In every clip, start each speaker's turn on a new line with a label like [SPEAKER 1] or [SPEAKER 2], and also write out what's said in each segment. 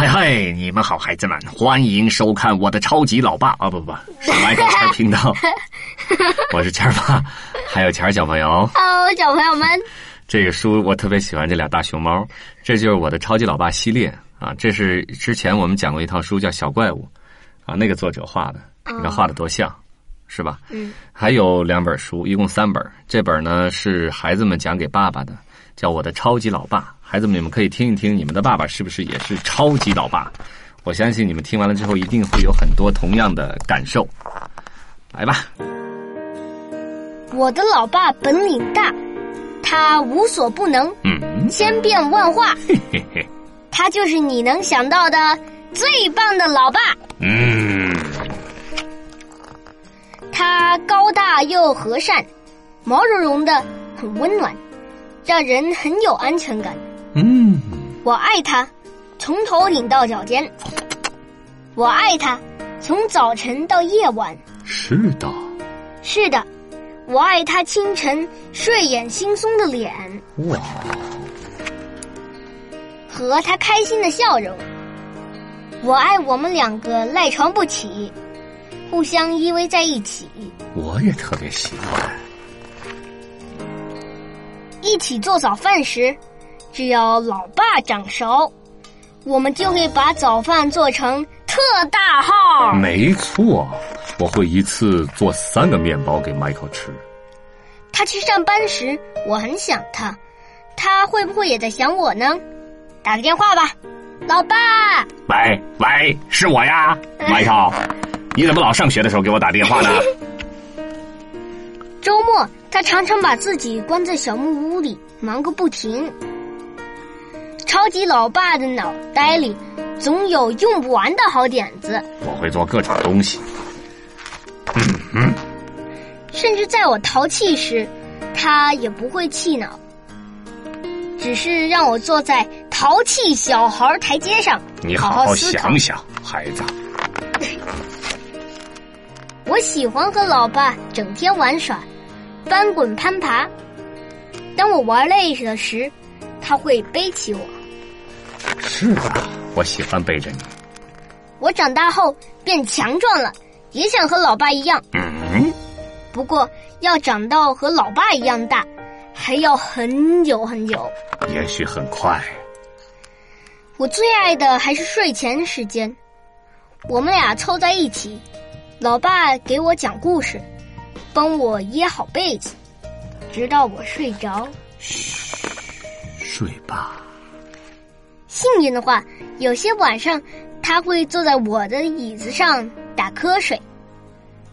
[SPEAKER 1] 嗨嗨，你们好，孩子们，欢迎收看我的超级老爸啊！不不，是麦克钱频道，我是钱儿爸，还有钱儿小朋友。
[SPEAKER 2] Hello，小朋友们，
[SPEAKER 1] 这个书我特别喜欢这俩大熊猫，这就是我的超级老爸系列啊。这是之前我们讲过一套书叫《小怪物》，啊，那个作者画的，你看画的多像，是吧？
[SPEAKER 2] 嗯。
[SPEAKER 1] 还有两本书，一共三本。这本呢是孩子们讲给爸爸的，叫《我的超级老爸》。孩子们，你们可以听一听，你们的爸爸是不是也是超级老爸？我相信你们听完了之后，一定会有很多同样的感受。来吧，
[SPEAKER 2] 我的老爸本领大，他无所不能，
[SPEAKER 1] 嗯，
[SPEAKER 2] 千变万化，
[SPEAKER 1] 嘿嘿嘿，
[SPEAKER 2] 他就是你能想到的最棒的老爸。
[SPEAKER 1] 嗯，
[SPEAKER 2] 他高大又和善，毛茸茸的，很温暖，让人很有安全感。
[SPEAKER 1] 嗯，
[SPEAKER 2] 我爱他，从头顶到脚尖。我爱他，从早晨到夜晚。
[SPEAKER 1] 是的，
[SPEAKER 2] 是的，我爱他清晨睡眼惺忪的脸
[SPEAKER 1] 哇，
[SPEAKER 2] 和他开心的笑容。我爱我们两个赖床不起，互相依偎在一起，
[SPEAKER 1] 我也特别喜欢。
[SPEAKER 2] 一起做早饭时，只要老爸掌勺，我们就会把早饭做成特大号。
[SPEAKER 1] 没错，我会一次做三个面包给 Michael 吃。
[SPEAKER 2] 他去上班时，我很想他，他会不会也在想我呢？打个电话吧，老爸。
[SPEAKER 1] 喂喂，是我呀，Michael，你怎么老上学的时候给我打电话呢？
[SPEAKER 2] 周末，他常常把自己关在小木屋里，忙个不停。超级老爸的脑袋里总有用不完的好点子，
[SPEAKER 1] 我会做各种东西。
[SPEAKER 2] 甚至在我淘气时，他也不会气恼，只是让我坐在淘气小孩台阶上，
[SPEAKER 1] 你好好想想，孩子。
[SPEAKER 2] 我喜欢和老爸整天玩耍，翻滚攀爬。当我玩累了时，他会背起我。
[SPEAKER 1] 是的，我喜欢背着你。
[SPEAKER 2] 我长大后变强壮了，也想和老爸一样。
[SPEAKER 1] 嗯，
[SPEAKER 2] 不过要长到和老爸一样大，还要很久很久。
[SPEAKER 1] 也许很快。
[SPEAKER 2] 我最爱的还是睡前时间，我们俩凑在一起，老爸给我讲故事，帮我掖好被子，直到我睡着。
[SPEAKER 1] 嘘睡吧。
[SPEAKER 2] 幸运的话，有些晚上他会坐在我的椅子上打瞌睡，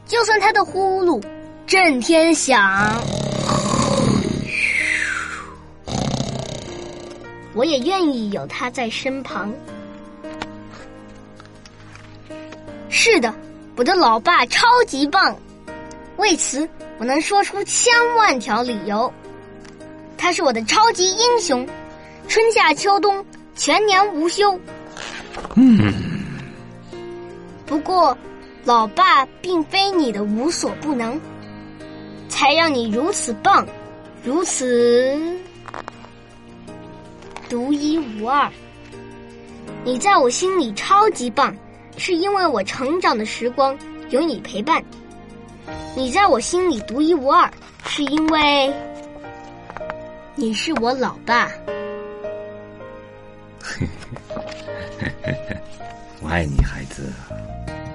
[SPEAKER 2] 就算他的呼噜震天响，我也愿意有他在身旁。是的，我的老爸超级棒，为此我能说出千万条理由。他是我的超级英雄，春夏秋冬全年无休。
[SPEAKER 1] 嗯，
[SPEAKER 2] 不过，老爸并非你的无所不能，才让你如此棒，如此独一无二。你在我心里超级棒，是因为我成长的时光有你陪伴。你在我心里独一无二，是因为你是我老爸。
[SPEAKER 1] 我爱你，孩子。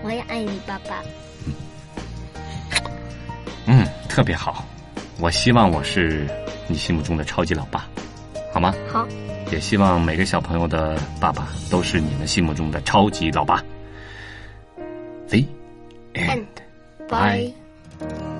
[SPEAKER 2] 我也爱你，爸爸。
[SPEAKER 1] 嗯，特别好。我希望我是你心目中的超级老爸，好吗？
[SPEAKER 2] 好，
[SPEAKER 1] 也希望每个小朋友的爸爸都是你们心目中的超级老爸。
[SPEAKER 2] and, bye. bye.